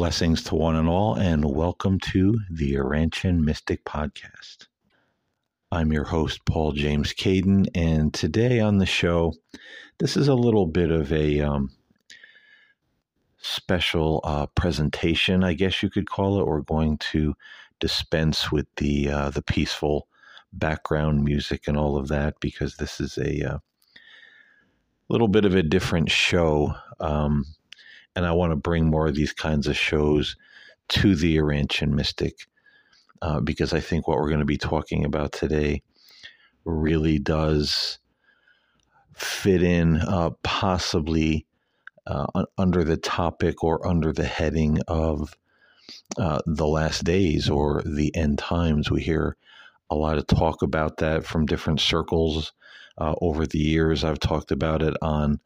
Blessings to one and all, and welcome to the Urantian Mystic Podcast. I'm your host, Paul James Caiden, and today on the show, this is a little bit of a um, special uh, presentation, I guess you could call it. We're going to dispense with the uh, the peaceful background music and all of that because this is a uh, little bit of a different show. Um, and I want to bring more of these kinds of shows to the Urantian Mystic uh, because I think what we're going to be talking about today really does fit in uh, possibly uh, under the topic or under the heading of uh, the last days or the end times. We hear a lot of talk about that from different circles uh, over the years. I've talked about it on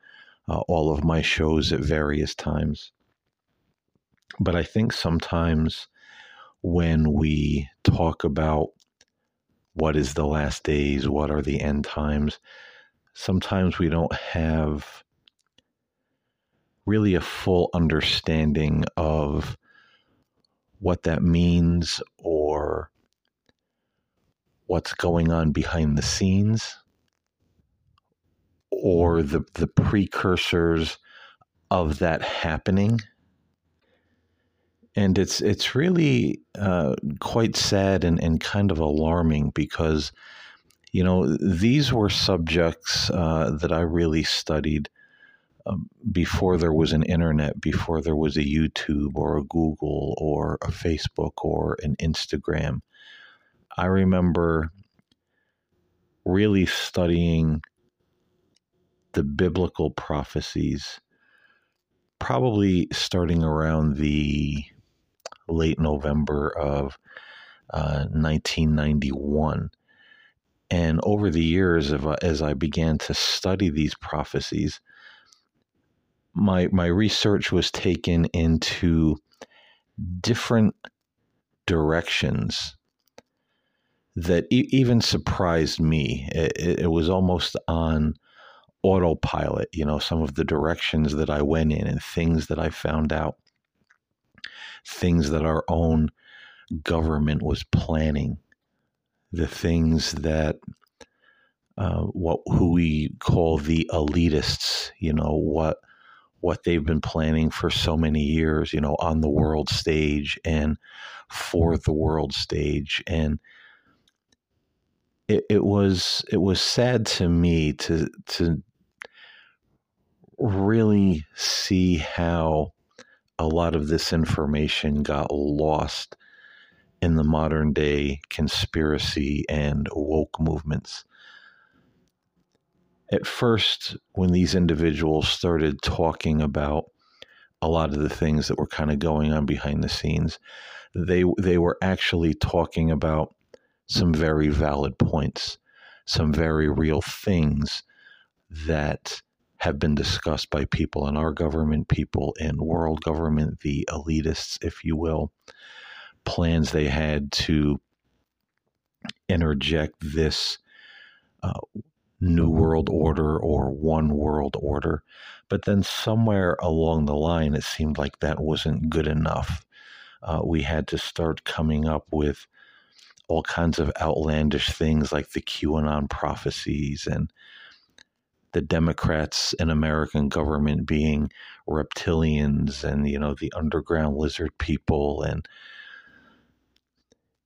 uh, all of my shows at various times. But I think sometimes when we talk about what is the last days, what are the end times, sometimes we don't have really a full understanding of what that means or what's going on behind the scenes or the, the precursors of that happening. And it's it's really uh, quite sad and, and kind of alarming because, you know, these were subjects uh, that I really studied um, before there was an internet, before there was a YouTube or a Google or a Facebook or an Instagram. I remember really studying the biblical prophecies, probably starting around the late November of uh, 1991. And over the years, of, uh, as I began to study these prophecies, my my research was taken into different directions that e- even surprised me. It, it, was almost on autopilot, you know, some of the directions that I went in and things that I found out, things that our own government was planning, the things that uh, what who we call the elitists, you know, what what they've been planning for so many years, you know, on the world stage and for the world stage. And it, it was it was sad to me to to really see how a lot of this information got lost in the modern day conspiracy and woke movements. At first, when these individuals started talking about a lot of the things that were kind of going on behind the scenes, they they were actually talking about some very valid points, some very real things that have been discussed by people in our government, people in world government, the elitists, if you will, plans they had to interject this uh, new world order or one world order. But then somewhere along the line, it seemed like that wasn't good enough. Uh, we had to start coming up with all kinds of outlandish things like the QAnon prophecies and the Democrats and American government being reptilians and, you know, the underground lizard people and,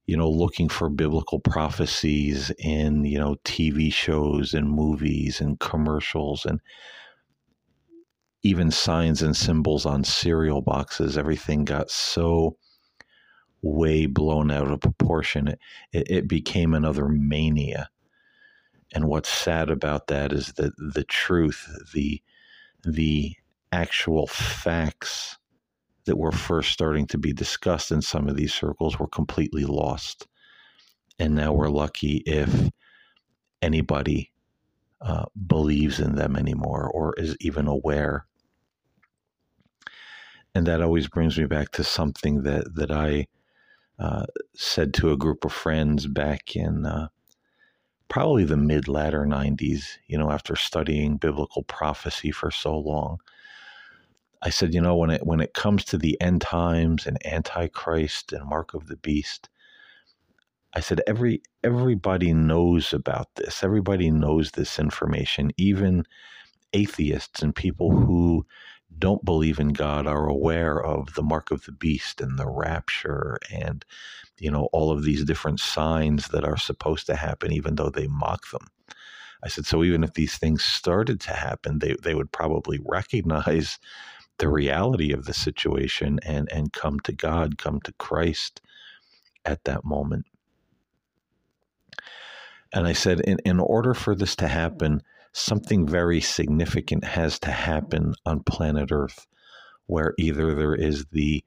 you know, looking for biblical prophecies in, you know, TV shows and movies and commercials and even signs and symbols on cereal boxes. Everything got so way blown out of proportion. It, it, it became another mania and what's sad about that is that the truth, the the actual facts that were first starting to be discussed in some of these circles were completely lost. And now we're lucky if anybody uh, believes in them anymore or is even aware. And that always brings me back to something that, that I uh, said to a group of friends back in uh, probably the mid latter 90s, you know, after studying biblical prophecy for so long. I said, you know, when it when it comes to the end times and Antichrist and Mark of the Beast, I said every everybody knows about this. Everybody knows this information. Even atheists and people who don't believe in God are aware of the mark of the beast and the rapture and you know all of these different signs that are supposed to happen even though they mock them. I said so even if these things started to happen they they would probably recognize the reality of the situation and and come to God, come to Christ at that moment. And I said, in, in order for this to happen, something very significant has to happen on planet Earth, where either there is the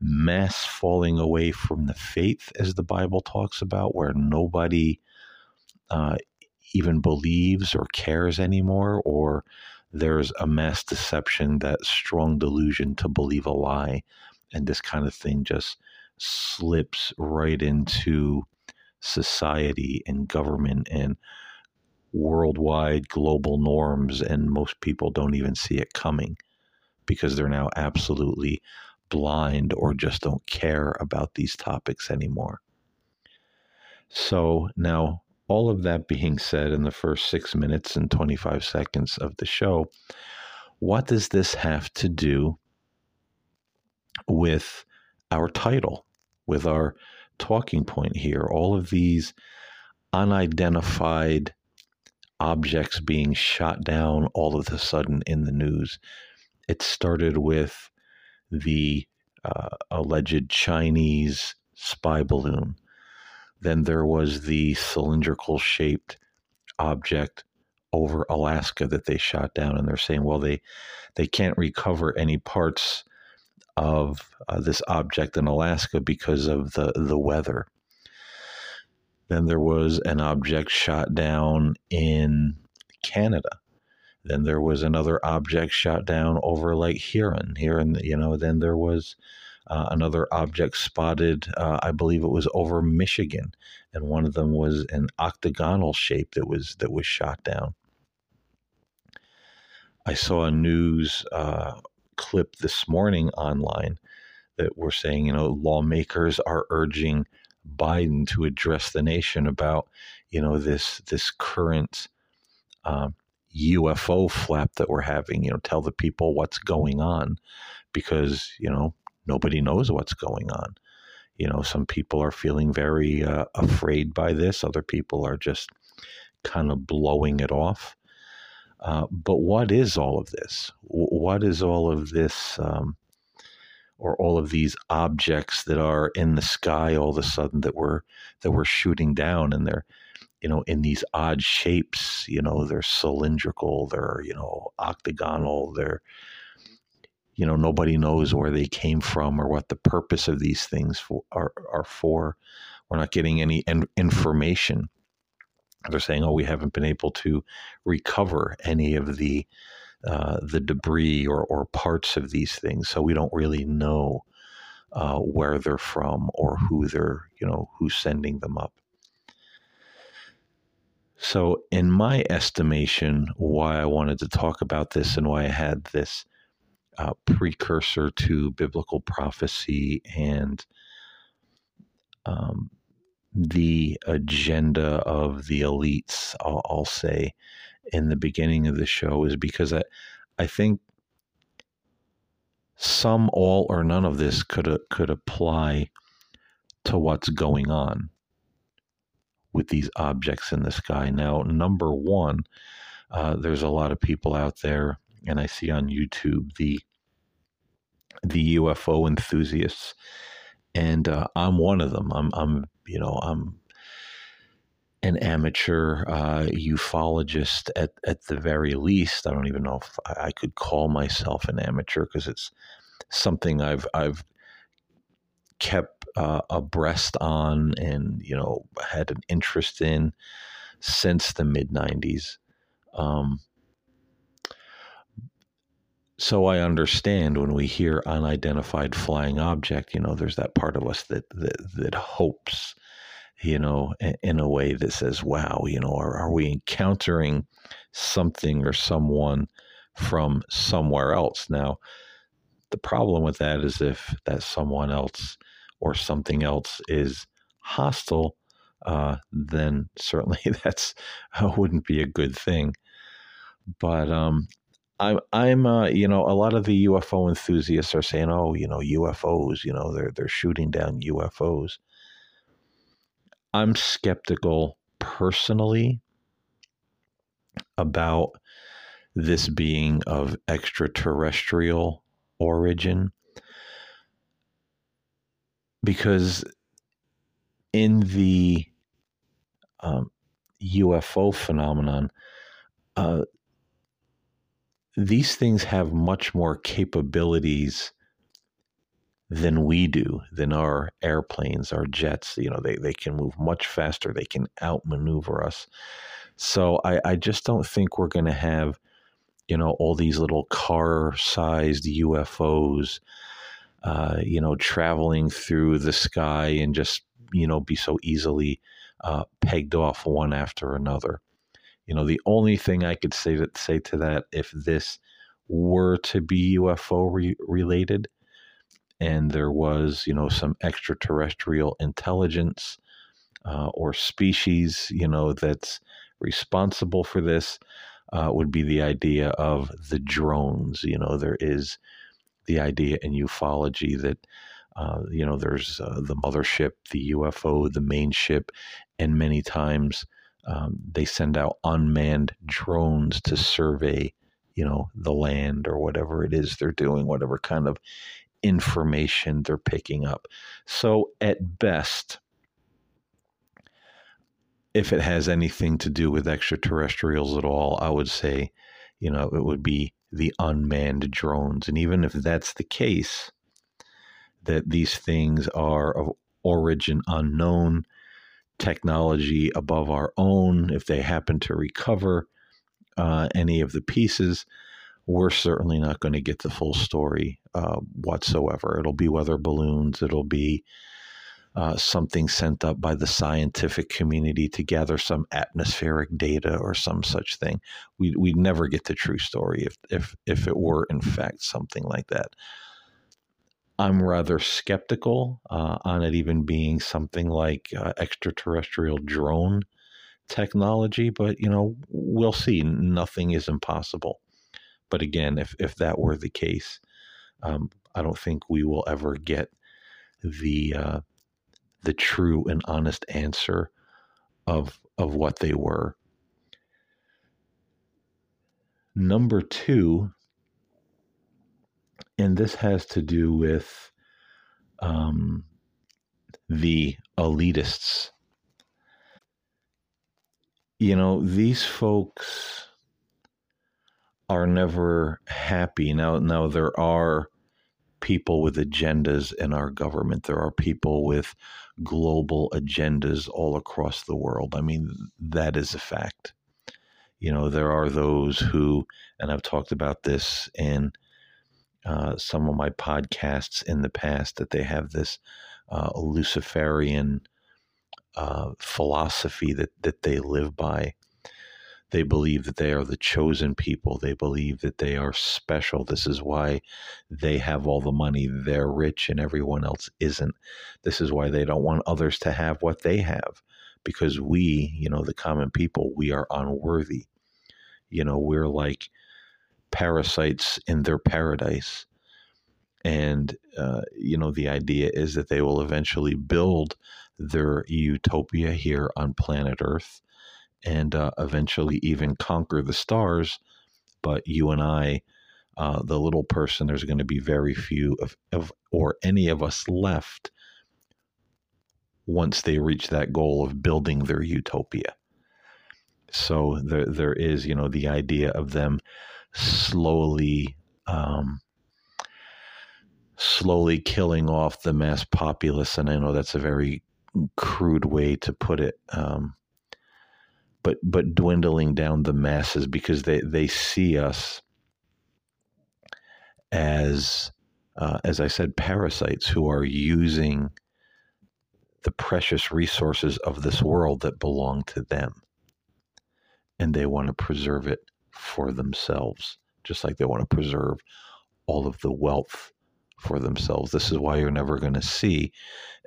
mass falling away from the faith, as the Bible talks about, where nobody uh, even believes or cares anymore, or there's a mass deception, that strong delusion to believe a lie, and this kind of thing just slips right into society and government and worldwide global norms, and most people don't even see it coming because they're now absolutely blind or just don't care about these topics anymore. So now, all of that being said, in the first six minutes and 25 seconds of the show, what does this have to do with our title, with our talking point here? All of these unidentified objects being shot down all of a sudden in the news. It started with the uh, alleged Chinese spy balloon. Then there was the cylindrical shaped object over Alaska that they shot down, and they're saying, well, they they can't recover any parts of uh, this object in Alaska because of the the weather. Then there was an object shot down in Canada. Then there was another object shot down over Lake Huron here, and you know. Then there was uh, another object spotted. Uh, I believe it was over Michigan, and one of them was an octagonal shape that was that was shot down. I saw a news uh, clip this morning online that were saying, you know, lawmakers are urging Biden to address the nation about, you know, this this current um, UFO flap that we're having. You know, tell the people what's going on, because you know nobody knows what's going on. You know, some people are feeling very uh, afraid by this. Other people are just kind of blowing it off. Uh, but what is all of this? What is all of this? Um, or all of these objects that are in the sky all of a sudden that we're that we're shooting down and they're you know in these odd shapes you know they're cylindrical they're you know octagonal they're you know nobody knows where they came from or what the purpose of these things for, are, are for. We're not getting any information. They're saying oh we haven't been able to recover any of the uh, the debris or, or parts of these things. So we don't really know uh, where they're from or who they're, you know, who's sending them up. So, in my estimation, why I wanted to talk about this and why I had this uh, precursor to biblical prophecy and um, the agenda of the elites, I'll, I'll say, in the beginning of the show is because I, I think some, all, or none of this could uh, could apply to what's going on with these objects in the sky. Now, number one, uh, there's a lot of people out there, and I see on YouTube the the UFO enthusiasts, and uh, I'm one of them. I'm, I'm, you know, I'm an amateur uh, ufologist at, at the very least. I don't even know if I could call myself an amateur because it's something I've I've kept uh, abreast on and you know had an interest in since the mid '90s. Um, so I understand when we hear unidentified flying object, you know, there's that part of us that that, that hopes you know, in a way that says, wow, you know, are, are we encountering something or someone from somewhere else? Now, the problem with that is if that someone else or something else is hostile, uh, then certainly that's uh, wouldn't be a good thing. But um, I'm, I'm, uh, you know, a lot of the UFO enthusiasts are saying, "Oh, you know, UFOs, you know, they're they're shooting down UFOs." I'm skeptical personally about this being of extraterrestrial origin because in the um, UFO phenomenon, uh, these things have much more capabilities than we do, than our airplanes, our jets. You know, they, they can move much faster, they can outmaneuver us. So I, I just don't think we're going to have, you know, all these little car sized UFOs, uh, you know, traveling through the sky and just, you know, be so easily uh, pegged off one after another. You know, the only thing I could say to, say to that, if this were to be UFO re- related, and there was, you know, some extraterrestrial intelligence uh, or species, you know, that's responsible for this, uh, would be the idea of the drones. You know, there is the idea in ufology that. Uh, you know, there's uh, the mothership, the UFO, the main ship, and many times um, they send out unmanned drones to survey, you know, the land or whatever it is they're doing, whatever kind of information they're picking up. So, at best, if it has anything to do with extraterrestrials at all, I would say, you know, it would be the unmanned drones. And even if that's the case, that these things are of origin unknown, technology above our own, if they happen to recover uh, any of the pieces, we're certainly not going to get the full story uh, whatsoever. It'll be weather balloons, it'll be uh, something sent up by the scientific community to gather some atmospheric data or some such thing. We we'd never get the true story if if if it were in fact something like that. I'm rather skeptical uh, on it even being something like uh, extraterrestrial drone technology, but you know we'll see. Nothing is impossible. But again, if if that were the case, um, I don't think we will ever get the uh, the true and honest answer of of what they were. Number two, and this has to do with um, the elitists. You know, these folks are never happy. Now, now there are people with agendas in our government. There are people with global agendas all across the world. I mean, that is a fact. You know, there are those who, and I've talked about this in uh, some of my podcasts in the past, that they have this uh, Luciferian uh, philosophy that that they live by, they believe that they are the chosen people. They believe that they are special. This is why they have all the money. They're rich and everyone else isn't. This is why they don't want others to have what they have because we, you know, the common people, we are unworthy. You know, we're like parasites in their paradise. And, uh, you know, the idea is that they will eventually build their utopia here on planet Earth and uh, eventually even conquer the stars. But you and I, uh, the little person, there's going to be very few of, of or any of us left once they reach that goal of building their utopia. So there, there is, you know, the idea of them slowly, um, slowly killing off the mass populace, and I know that's a very crude way to put it. Um, but but dwindling down the masses because they they see us as uh, as I said, parasites who are using the precious resources of this world that belong to them, and they want to preserve it for themselves, just like they want to preserve all of the wealth for themselves. This is why you're never going to see,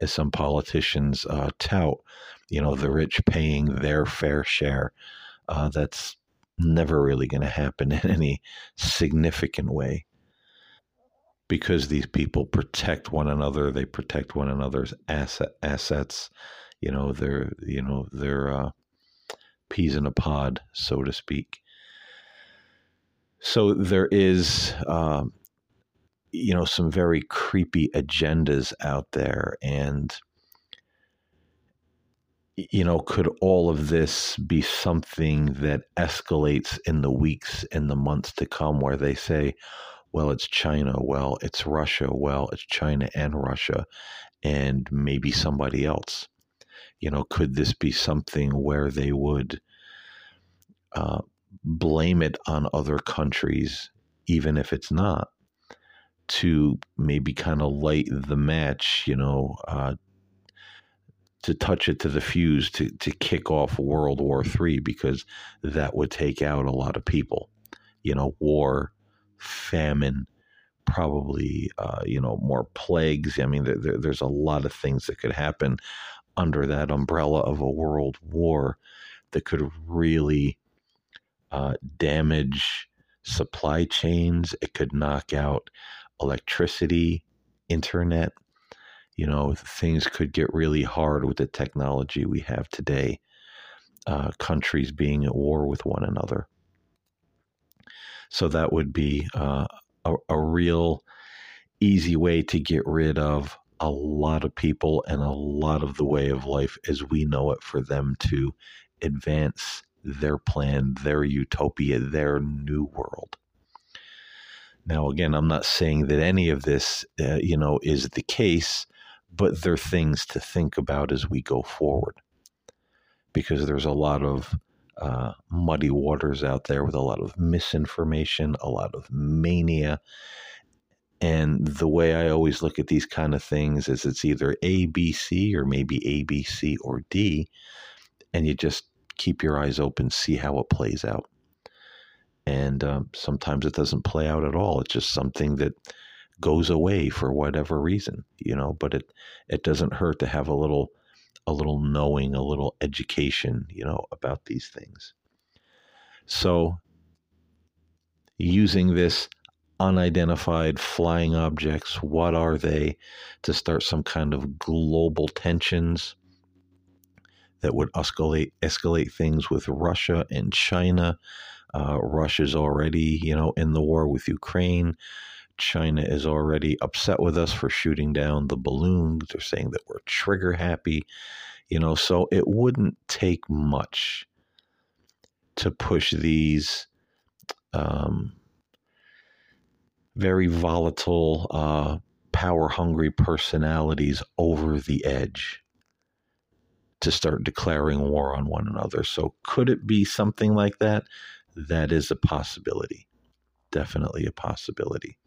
as some politicians uh, tout, you know, the rich paying their fair share. Uh, that's never really going to happen in any significant way because these people protect one another. They protect one another's asset, assets. You know, they're you know they're uh, peas in a pod, so to speak. So there is, uh, you know, some very creepy agendas out there, and you know, could all of this be something that escalates in the weeks and the months to come, where they say, well, it's China, well, it's Russia, well, it's China and Russia, and maybe somebody else. You know, could this be something where they would uh, blame it on other countries, even if it's not, to maybe kind of light the match, you know, uh, to touch it to the fuse to, to kick off World War III because that would take out a lot of people. You know, war, famine, probably uh, you know more plagues. I mean, there, there's a lot of things that could happen under that umbrella of a world war that could really uh, damage supply chains. It could knock out electricity, internet. You know, things could get really hard with the technology we have today. Uh, countries being at war with one another. So that would be uh, a, a real easy way to get rid of a lot of people and a lot of the way of life as we know it for them to advance their plan, their utopia, their new world. Now, again, I'm not saying that any of this, uh, you know, is the case, but they're things to think about as we go forward, because there's a lot of uh, muddy waters out there with a lot of misinformation, a lot of mania. And the way I always look at these kind of things is it's either A, B, C, or maybe A, B, C, or D. And you just keep your eyes open, see how it plays out. And uh, sometimes it doesn't play out at all. It's just something that goes away for whatever reason, you know. But it it doesn't hurt to have a little a little knowing, a little education, you know, about these things. So, using this unidentified flying objects, what are they, to start some kind of global tensions that would escalate escalate things with Russia and China. Uh, Russia's already, you know, in the war with Ukraine. China is already upset with us for shooting down the balloons. They're saying that we're trigger happy, you know, so it wouldn't take much to push these um, very volatile, uh, power hungry personalities over the edge to start declaring war on one another. So, could it be something like that? That is a possibility. Definitely a possibility.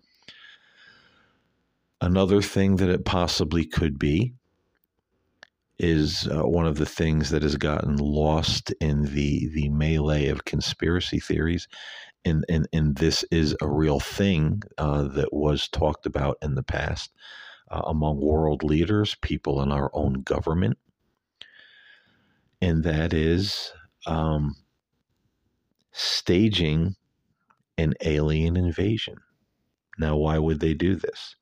Another thing that it possibly could be is uh, one of the things that has gotten lost in the the melee of conspiracy theories, and and, and this is a real thing uh, that was talked about in the past uh, among world leaders, people in our own government, and that is um, staging an alien invasion. Now, why would they do this?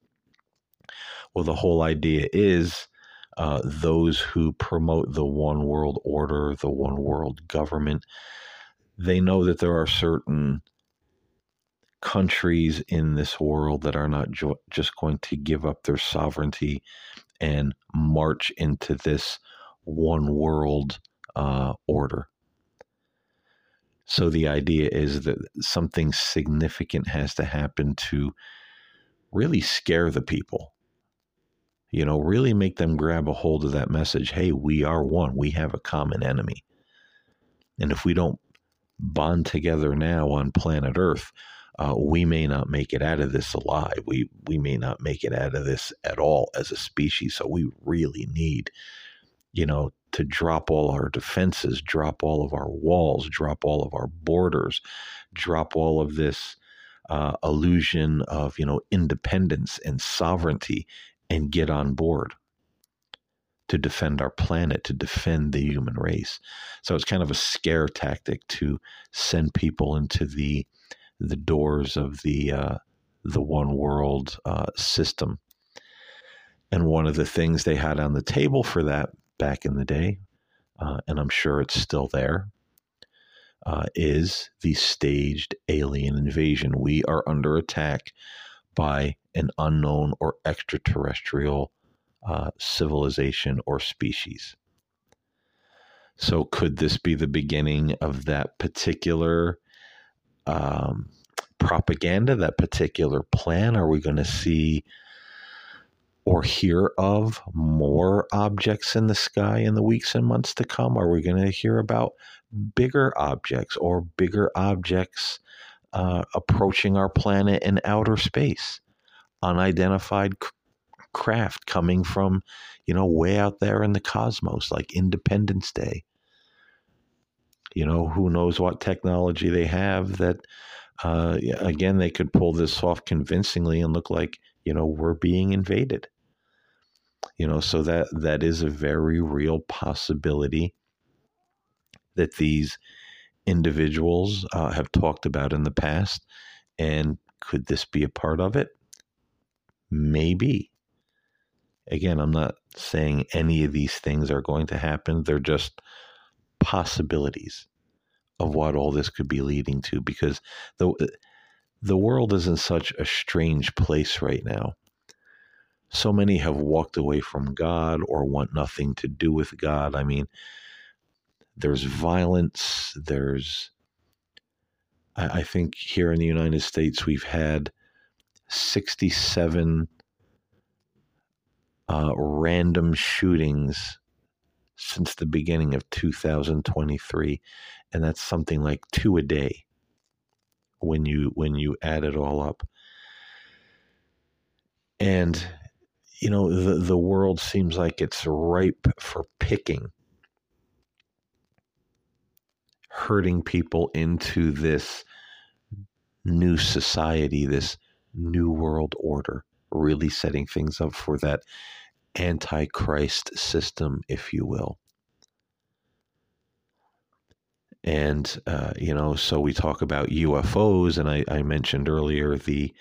Well, the whole idea is uh, those who promote the one world order, the one world government, they know that there are certain countries in this world that are not jo- just going to give up their sovereignty and march into this one world uh, order. So the idea is that something significant has to happen to really scare the people you know, really make them grab a hold of that message. Hey, we are one. We have a common enemy. And if we don't bond together now on planet Earth, uh, we may not make it out of this alive. We we may not make it out of this at all as a species. So we really need, you know, to drop all our defenses, drop all of our walls, drop all of our borders, drop all of this uh, illusion of you know independence and sovereignty and get on board to defend our planet, to defend the human race. So it's kind of a scare tactic to send people into the the doors of the uh, the one world uh, system. And one of the things they had on the table for that back in the day, uh, and I'm sure it's still there, uh, is the staged alien invasion. We are under attack by an unknown or extraterrestrial uh, civilization or species. So, could this be the beginning of that particular um, propaganda, that particular plan? Are we going to see or hear of more objects in the sky in the weeks and months to come? Are we going to hear about bigger objects or bigger objects uh, approaching our planet in outer space? Unidentified craft coming from, you know, way out there in the cosmos, like Independence Day. You know, who knows what technology they have that, uh, again, they could pull this off convincingly and look like, you know, we're being invaded. You know, so that that is a very real possibility that these individuals uh, have talked about in the past. And could this be a part of it? Maybe. Again, I'm not saying any of these things are going to happen. They're just possibilities of what all this could be leading to because the the world is in such a strange place right now. So many have walked away from God or want nothing to do with God. I mean, there's violence, there's I, I think here in the United States we've had 67 uh, random shootings since the beginning of 2023 and that's something like two a day when you when you add it all up and you know the the world seems like it's ripe for picking herding people into this new society this new world order really setting things up for that antichrist system, if you will. And, uh, you know, so we talk about UFOs, and I, I mentioned earlier the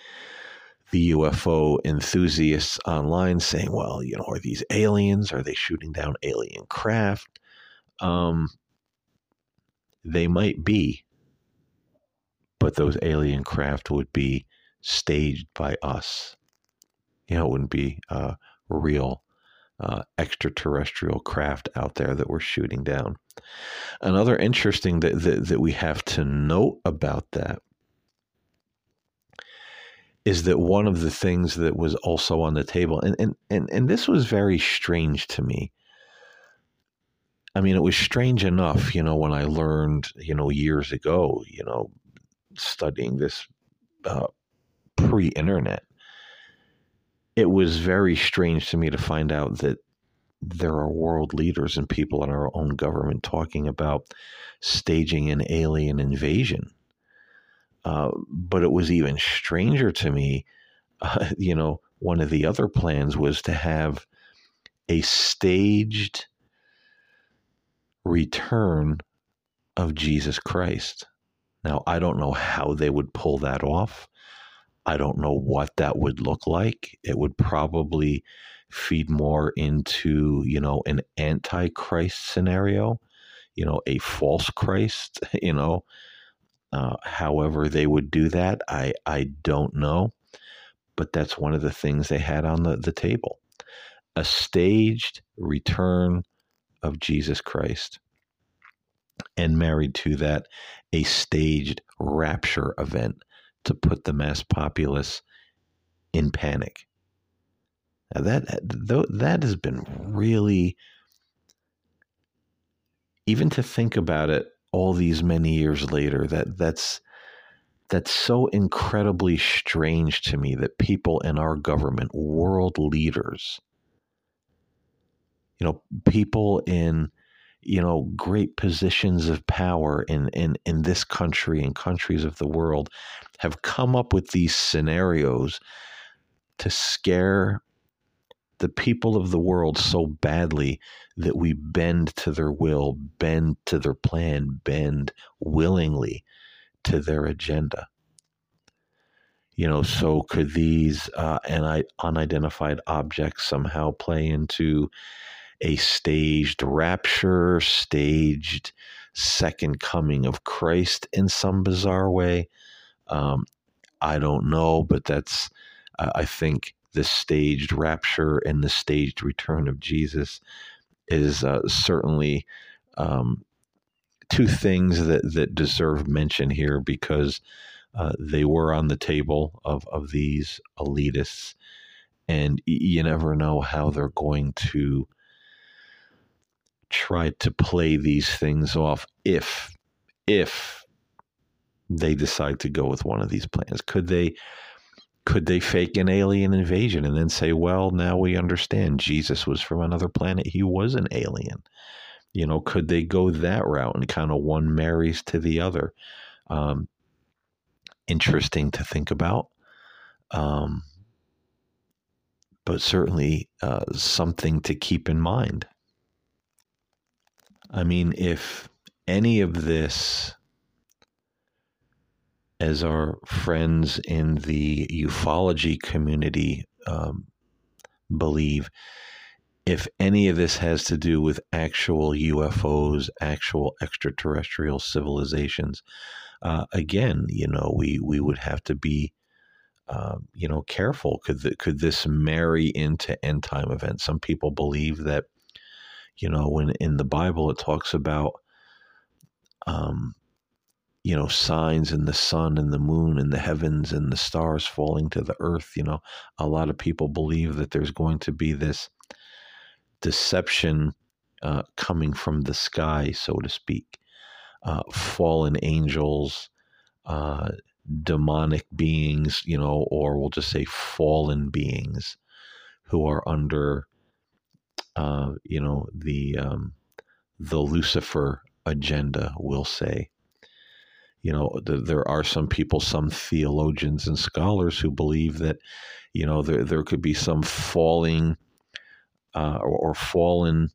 the UFO enthusiasts online saying, well, you know, are these aliens? Are they shooting down alien craft? Um, they might be, but those alien craft would be staged by us. You know, it wouldn't be uh, real uh, extraterrestrial craft out there that we're shooting down. Another interesting that, that, that we have to note about that is that one of the things that was also on the table, and, and, and, and this was very strange to me. I mean, it was strange enough, you know, when I learned, you know, years ago, you know, studying this uh, pre internet it was very strange to me to find out that there are world leaders and people in our own government talking about staging an alien invasion. Uh, but it was even stranger to me. Uh, you know, one of the other plans was to have a staged return of Jesus Christ. Now, I don't know how they would pull that off. I don't know what that would look like. It would probably feed more into, you know, an antichrist scenario, you know, a false Christ, you know. Uh, however, they would do that, I, I don't know. But that's one of the things they had on the, the table a staged return of Jesus Christ. And married to that, a staged rapture event to put the mass populace in panic. Now that uh, that has been really even to think about it all these many years later that that's that's so incredibly strange to me that people in our government world leaders you know people in you know, great positions of power in, in, in this country and countries of the world have come up with these scenarios to scare the people of the world so badly that we bend to their will, bend to their plan, bend willingly to their agenda. You know, so could these uh, and I, unidentified objects somehow play into a staged rapture, staged second coming of Christ in some bizarre way? Um, I don't know, but that's, uh, I think, the staged rapture and the staged return of Jesus is uh, certainly um, two things that, that deserve mention here because uh, they were on the table of, of these elitists, and you never know how they're going to try to play these things off if if they decide to go with one of these plans. Could they could they fake an alien invasion and then say, well, now we understand Jesus was from another planet. He was an alien. You know, could they go that route and kind of one marries to the other? Um, interesting to think about. Um, but certainly uh, something to keep in mind. I mean, if any of this as our friends in the ufology community um, believe, if any of this has to do with actual UFOs, actual extraterrestrial civilizations, uh, again, you know, we we would have to be, uh, you know, careful. Could th- could this marry into end time events? Some people believe that, you know, when in the Bible it talks about um, you know, signs in the sun and the moon and the heavens and the stars falling to the earth. You know, a lot of people believe that there's going to be this deception uh, coming from the sky, so to speak. Uh, fallen angels, uh, demonic beings, you know, or we'll just say fallen beings who are under, uh, you know, the um, the Lucifer agenda, we'll say you know, there are some people, some theologians and scholars who believe that, you know, there, there could be some falling uh, or, or, fallen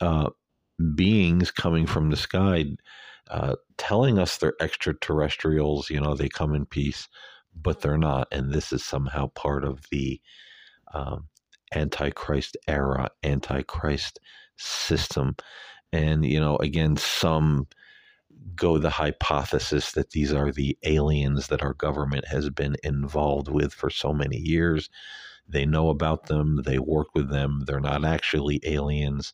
uh, beings coming from the sky uh, telling us they're extraterrestrials, you know, they come in peace, but they're not. And this is somehow part of the um, Antichrist era, Antichrist system. And, you know, again, some go the hypothesis that these are the aliens that our government has been involved with for so many years. They know about them, they work with them, they're not actually aliens.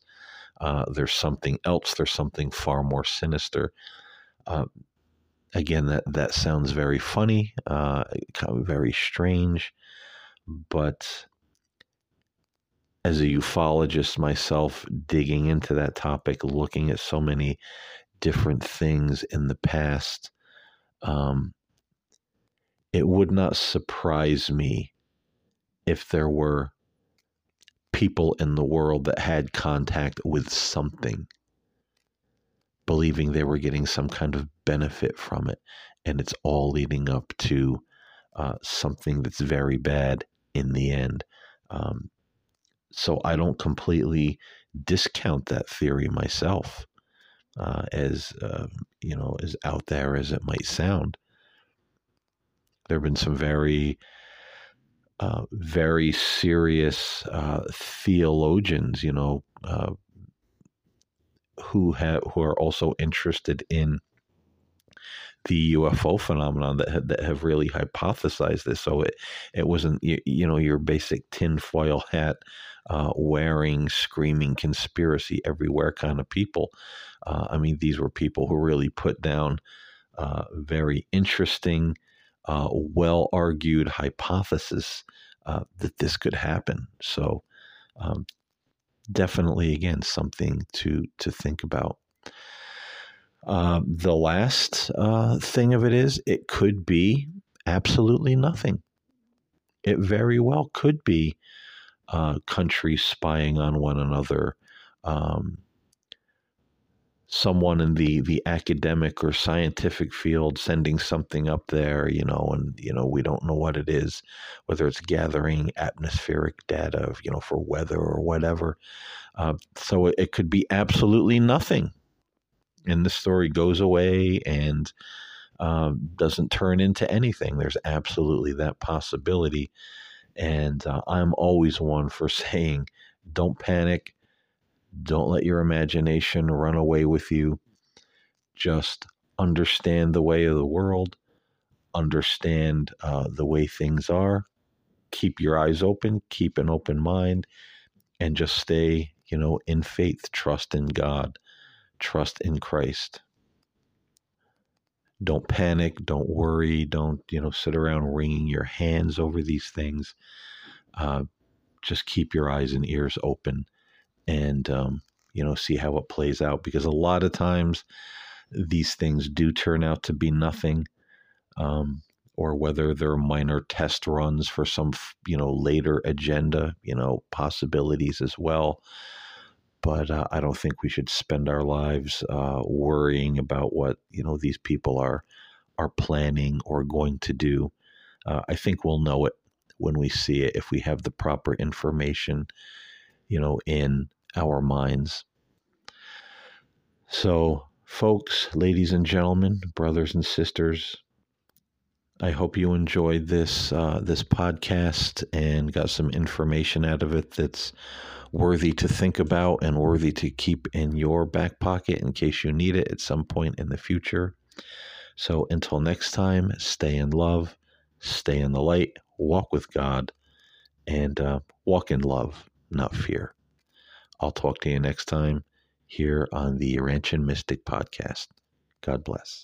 Uh, there's something else, there's something far more sinister. Uh, again, that, that sounds very funny, uh, very strange, but as a ufologist myself, digging into that topic, looking at so many different things in the past, um, it would not surprise me if there were people in the world that had contact with something, believing they were getting some kind of benefit from it. And it's all leading up to uh, something that's very bad in the end. Um, so I don't completely discount that theory myself uh, as uh, you know as out there as it might sound. There have been some very uh, very serious uh, theologians, you know, uh, who have who are also interested in the UFO phenomenon that have, that have really hypothesized this. So it it wasn't you, you know your basic tinfoil hat uh, wearing, screaming conspiracy everywhere kind of people. Uh, I mean, these were people who really put down uh, very interesting, uh, well argued hypothesis uh, that this could happen. So, um, definitely, again, something to to think about. Uh, the last thing of it is, it could be absolutely nothing. It very well could be countries spying on one another um, someone in the the academic or scientific field sending something up there you know and you know we don't know what it is whether it's gathering atmospheric data you know for weather or whatever uh, so it, could be absolutely nothing. And the story goes away and um, doesn't turn into anything. There's absolutely that possibility and uh, i'm always one for saying don't panic don't let your imagination run away with you. Just understand the way of the world, understand uh, the way things are. Keep your eyes open, keep an open mind, and just stay, you know, in faith. Trust in God, trust in Christ. Don't panic, don't worry, don't, you know, sit around wringing your hands over these things. Uh, just keep your eyes and ears open and um, you know see how it plays out because a lot of times these things do turn out to be nothing um, or whether they're minor test runs for some you know later agenda you know possibilities as well but uh, i don't think we should spend our lives uh, worrying about what you know these people are are planning or going to do uh, i think we'll know it when we see it if we have the proper information you know in our minds. So, folks, ladies and gentlemen, brothers and sisters, I hope you enjoyed this uh, this podcast and got some information out of it that's worthy to think about and worthy to keep in your back pocket in case you need it at some point in the future. So until next time, stay in love, stay in the light, walk with God, and uh, walk in love, not fear. I'll talk to you next time here on the Urantian Mystic Podcast. God bless.